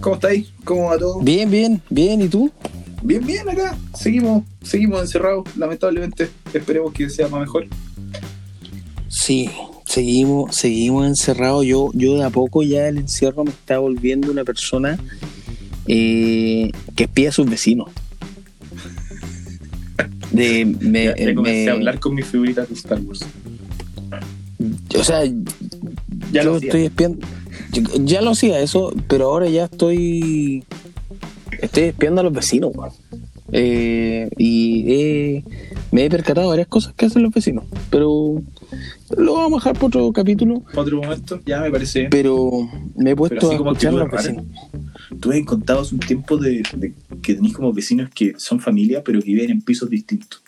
¿Cómo estáis? ¿Cómo va todo? Bien, bien, bien, ¿y tú? Bien, bien acá. Seguimos, seguimos encerrados, lamentablemente. Esperemos que sea más mejor. Sí, seguimos, seguimos encerrados. Yo, yo de a poco ya el encierro me está volviendo una persona eh, que espía a sus vecinos. De, me, ya, ya comencé me, a hablar con mis figuritas de Star Wars. O sea, ya yo lo estoy espiando. Ya lo hacía eso, pero ahora ya estoy. Estoy espiando a los vecinos, weón. Eh, y eh, me he percatado de varias cosas que hacen los vecinos. Pero lo vamos a dejar por otro capítulo. Otro momento, ya me parece. Pero me he puesto a escuchar a los vecinos. Tú has contado hace un tiempo de, de que tenéis como vecinos que son familia, pero que viven en pisos distintos.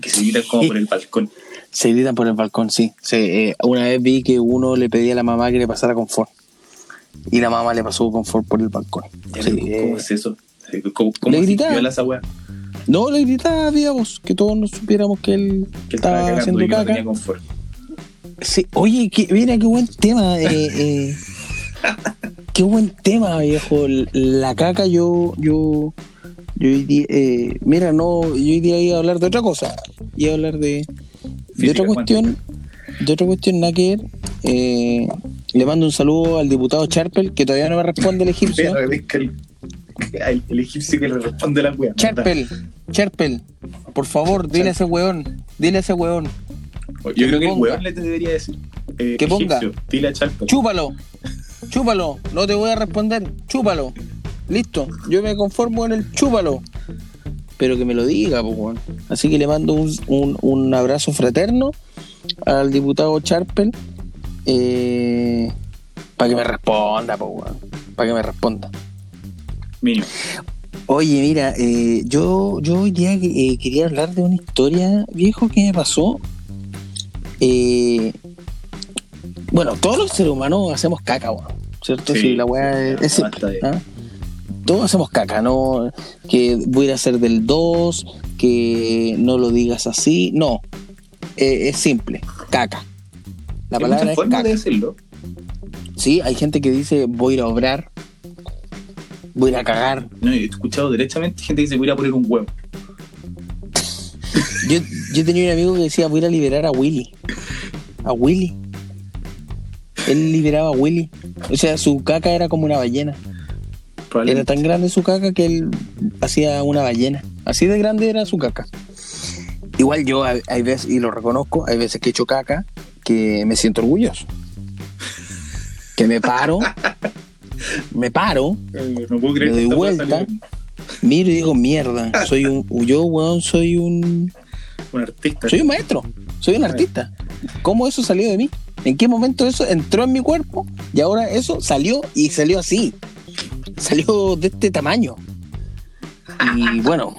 Que se gritan como por el balcón. Se gritan por el balcón, sí. eh, una vez vi que uno le pedía a la mamá que le pasara confort. Y la mamá le pasó confort por el balcón. Sí, ¿Cómo eh, es eso? ¿Cómo, cómo le gritaba? esa weá? No, le gritaba, digamos, que todos nos supiéramos que él que estaba, estaba haciendo caca. no tenía confort. Sí, oye, que, mira qué buen tema. Eh, eh, qué buen tema, viejo. La caca, yo, yo, yo hoy día, eh, mira, no, yo hoy día iba a hablar de otra cosa. Iba a hablar de, de otra cuestión, de otra cuestión, nada que. Eh, le mando un saludo al diputado Charpel, que todavía no me responde el egipcio. El, el, el egipcio que le responde la weá. Charpel, Charpel, por favor, dile a ese weón, dile a ese weón. Yo creo que el ponga. weón le debería decir. Eh, Que ponga. Dile a Charper. Chúpalo, chúpalo, no te voy a responder, chúpalo. Listo, yo me conformo en el chúpalo. Pero que me lo diga, pues, weón. Así que le mando un, un- un abrazo fraterno al diputado Charpel para que me responda, pues, weón. Para que me responda. Mínimo. Oye, mira, eh, yo, yo hoy día eh, quería hablar de una historia, viejo, que me pasó. Eh, bueno, todos los seres humanos hacemos caca, weón, ¿cierto? Sí, la weá es, es simple, ¿ah? Todos hacemos caca, ¿no? Que voy a hacer del 2, que no lo digas así. No, Eh, es simple, caca. La Hay palabra es caca. de decirlo. Sí, hay gente que dice voy a ir a obrar, voy a ir a cagar. No, he escuchado derechamente gente que se voy a ir a poner un huevo. Yo, yo tenía un amigo que decía, voy a ir a liberar a Willy. A Willy. Él liberaba a Willy. O sea, su caca era como una ballena. Era tan grande su caca que él hacía una ballena. Así de grande era su caca. Igual yo hay, veces, y lo reconozco, hay veces que he hecho caca que me siento orgulloso. Que me paro, me paro, No puedo creer Me que doy weá vuelta. miro y digo, mierda, soy un, yo, weón, soy un, Un artista. Soy un maestro, soy un artista. ¿Cómo eso salió de mí? ¿En qué momento eso entró en mi cuerpo? Y ahora eso salió y salió así. Salió de este tamaño. Y bueno,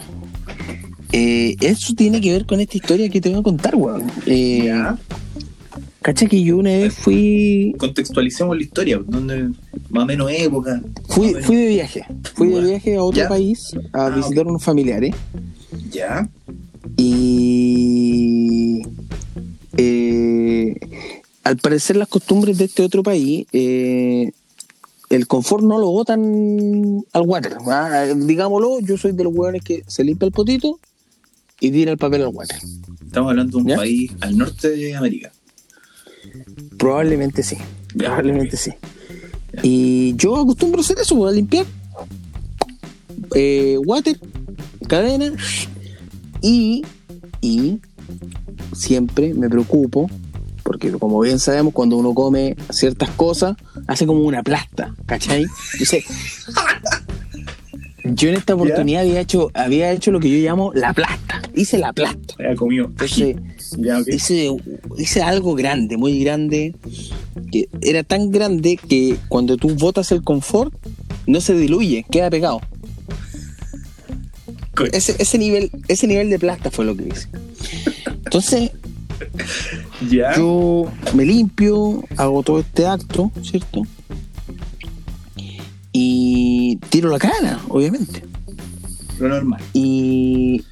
eh, eso tiene que ver con esta historia que te voy a contar, weón. Eh, Ya. Cacha que yo una vez fui, Contextualicemos la historia. Donde, más o menos época. fui, menos. fui de viaje. Fui de viaje a otro Ya. país a Ah, visitar unos familiares. Ya. Y eh, al parecer las costumbres de este otro país, eh, el confort no lo botan al water. Digámoslo, yo soy de los hueones que se limpia el potito y tira el papel al water. Estamos hablando de un ¿Ya? país al norte de América. Probablemente sí, Ya, probablemente sí. Y yo acostumbro a hacer eso, voy a limpiar eh, water, cadena y, y siempre me preocupo porque como bien sabemos cuando uno come ciertas cosas hace como una plasta, ¿cachai? Entonces, yo en esta oportunidad había hecho, había hecho lo que yo llamo la plasta, hice la plasta. Había comido. Entonces, Ya, ok. hice, hice algo grande, muy grande, que era tan grande que cuando tú botas el confort, no se diluye, queda pegado. Ese, nivel, ese nivel de plasta fue lo que hice. Entonces, Yo me limpio, hago todo este acto, ¿cierto? Y tiro la cara, obviamente. Lo normal. Y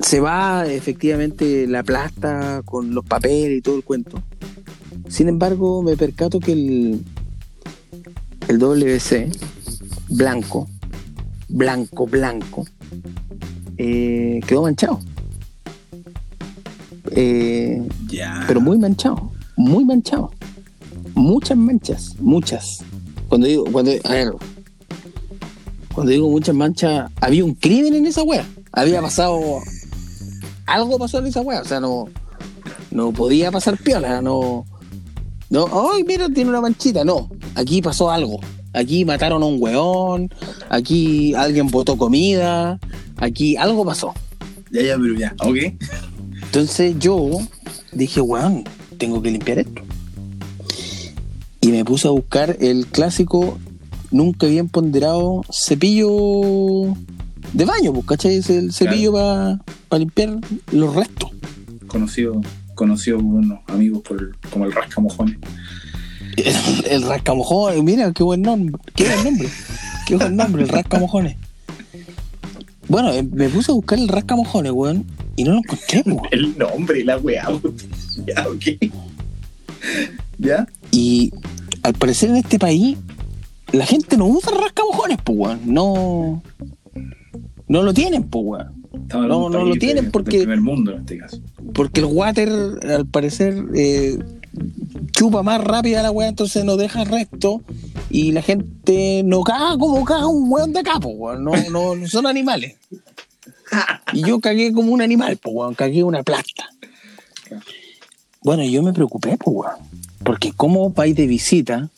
se va efectivamente la plasta con los papeles y todo el cuento. Sin embargo, me percato que el, el WC blanco, blanco, blanco, eh, quedó manchado. Eh, pero muy manchado, muy manchado. Muchas manchas, muchas. Cuando digo, cuando, a ver, cuando digo muchas manchas, había un crimen en esa wea. Había pasado. Algo pasó en esa wea. O sea, no. No podía pasar piola, no. No, ay, mira, tiene una manchita. No, aquí pasó algo. Aquí mataron a un weón. Aquí alguien botó comida. Aquí algo pasó. Ya, ya, pero ya, ok. Entonces yo dije, weón, tengo que limpiar esto. Y me puse a buscar el clásico, nunca bien ponderado cepillo de baño, pues, ¿cachai? Es el cepillo para limpiar los restos. Conocido, conocido por unos amigos por como el rascamojones. El, el rascamojones, mira, qué buen nombre, qué buen nombre, qué buen nombre, el rascamojones. Bueno, eh, me puse a buscar el rascamojones, weón, y no lo encontré, weón. El nombre, la weá, Ya, ok. ¿Ya? Y al parecer en este país, la gente no usa rascamojones, pues, weón. No. No lo tienen, pues, weón. No, no lo tienen porque. primer mundo en este caso. Porque el water, al parecer, eh, chupa más rápida la weá, entonces no deja resto. Y la gente no caga como caga un weón de capo, weón. No, no, son animales. Y yo cagué como un animal, pues, weón. Cagué una plasta. Bueno, yo me preocupé, pues, weón. Porque como vais de visita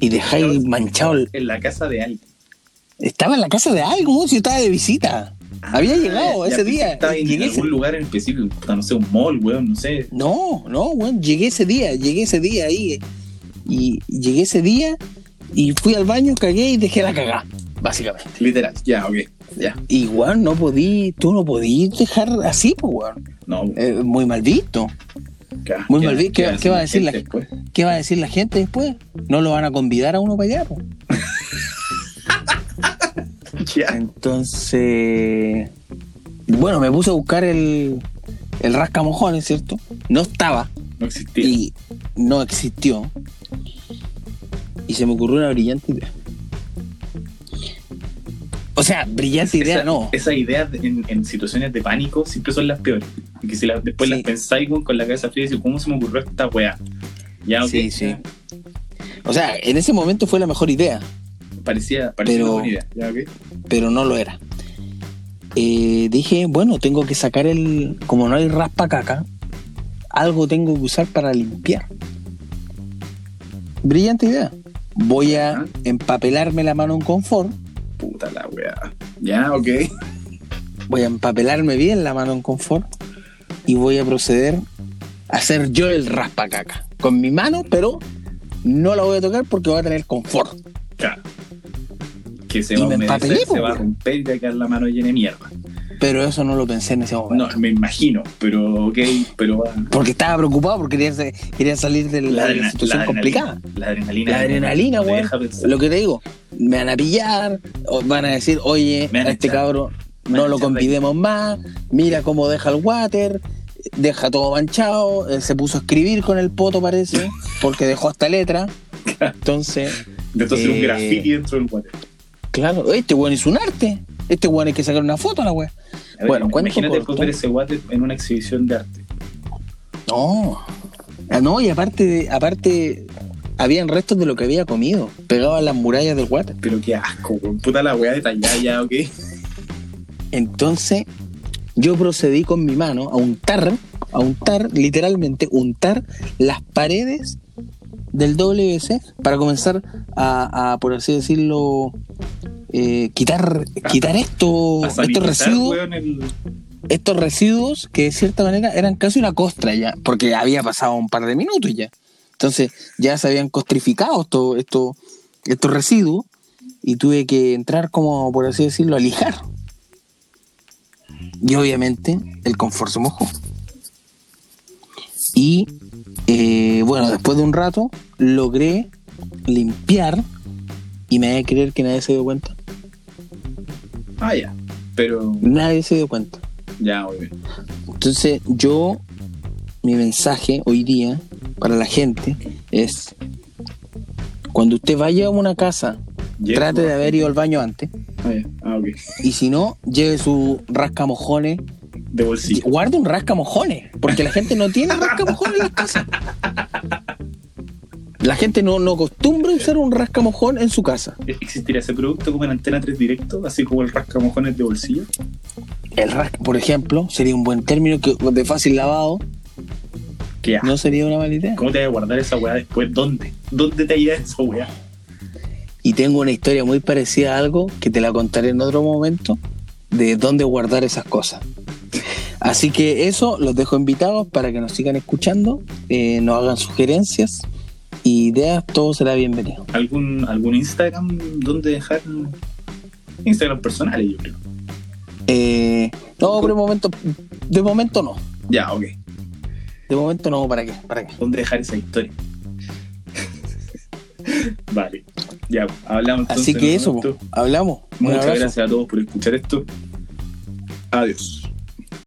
y dejáis manchado. En la casa de alguien. Estaba en la casa de alguien, si yo estaba de visita. Ah, Había llegado ese día. Estaba en algún lugar en específico, no sé, un mall, weón, no sé. No, no, weón, llegué ese día, llegué ese día ahí. Y llegué ese día y fui al baño, cagué y dejé la cagada, básicamente. Literal, ya, ok, ya. Y, weón, no podí, tú no podías dejar así, pues, weón. No. Eh, muy mal visto. Muy mal visto. ¿Qué, va a decir la, ¿Qué va a decir la gente después? No lo van a convidar a uno para allá, pues. Entonces, bueno, me puse a buscar el, el rascamojones, ¿cierto? No estaba. No existía. Y no existió. Y se me ocurrió una brillante idea. O sea, brillante idea no. Esas ideas en, situaciones de pánico siempre son las peores. Y que si después las pensáis con la cabeza fría y ¿cómo se me ocurrió esta weá? Ya, Sí, sí. O sea, en ese momento fue la mejor idea parecía, parecía una buena idea. Pero no lo era. Eh, dije, bueno, tengo que sacar el. Como no hay raspa caca, algo tengo que usar para limpiar. Brillante idea. Voy a empapelarme la mano en confort. Puta la weá. Ya, ok. Voy a empapelarme bien la mano en confort y voy a proceder a hacer yo el raspa caca. Con mi mano, pero no la voy a tocar porque voy a tener confort. Claro que se va, a humedecer, se va a romper y te va a quedar la mano llena de mierda. Pero eso no lo pensé en ese momento. No, me imagino, pero ok, pero... Porque estaba preocupado porque quería, salir de la, situación complicada. La adrenalina. La adrenalina, güey. Lo que te digo, me van a pillar, van a decir, oye, a este cabrón no lo convidemos más, mira cómo deja el water, deja todo manchado, él se puso a escribir con el poto parece, porque dejó hasta letra. Entonces... Entonces un eh, graffiti dentro del water. Claro, este weón es un arte. Este weón hay que sacar una foto a la weón. Bueno, imagínate poner ese water en una exhibición de arte. No. Ah, no, y aparte, aparte, habían restos de lo que había comido, pegado a las murallas del water. Pero qué asco. Puta la weá detallada ya, ¿ok? Entonces, yo procedí con mi mano a untar, a untar, literalmente, untar las paredes del WC para comenzar a, por así decirlo, eh, quitar, quitar esto, estos residuos. Estos residuos que de cierta manera eran casi una costra ya, porque había pasado un par de minutos ya. Entonces ya se habían costrificado estos esto, estos residuos y tuve que entrar como, por así decirlo, a lijar. Y obviamente el confort se mojó. Y eh, bueno, después de un rato logré limpiar y me a creer que nadie se dio cuenta. Ah, ya. Pero. Nadie se dio cuenta. Ya, muy bien. Entonces, yo, mi mensaje hoy día para la gente es: cuando usted vaya a una casa trate de haber ido al baño antes. Ah, ah, ok. Y si no, lleve su rascamojones. De bolsillo. Guarde un rascamojones, porque la gente no tiene rascamojones en las casas. La gente no, no acostumbra usar un rascamojón en su casa. ¿Existiría ese producto como en Antena 3 Directo, así como el rascamojones de bolsillo? El rasca, por ejemplo, sería un buen término que, de fácil lavado. ¿Qué no sería una mala idea. ¿Cómo te vas a guardar esa weá después? ¿Dónde? ¿Dónde te irá esa weá? Y tengo una historia muy parecida a algo que te la contaré en otro momento de dónde guardar esas cosas. Así que eso, los dejo invitados para que nos sigan escuchando, eh, nos hagan sugerencias ideas, todo será bienvenido. ¿Algún, algún Instagram donde dejar Instagram personal, yo creo? Eh, no, de momento, de momento no. Ya, ok. De momento no, ¿para qué? ¿Para qué? ¿Dónde dejar esa historia? vale, ya, hablamos. Así que eso, hablamos. Muchas gracias a todos por escuchar esto. Adiós.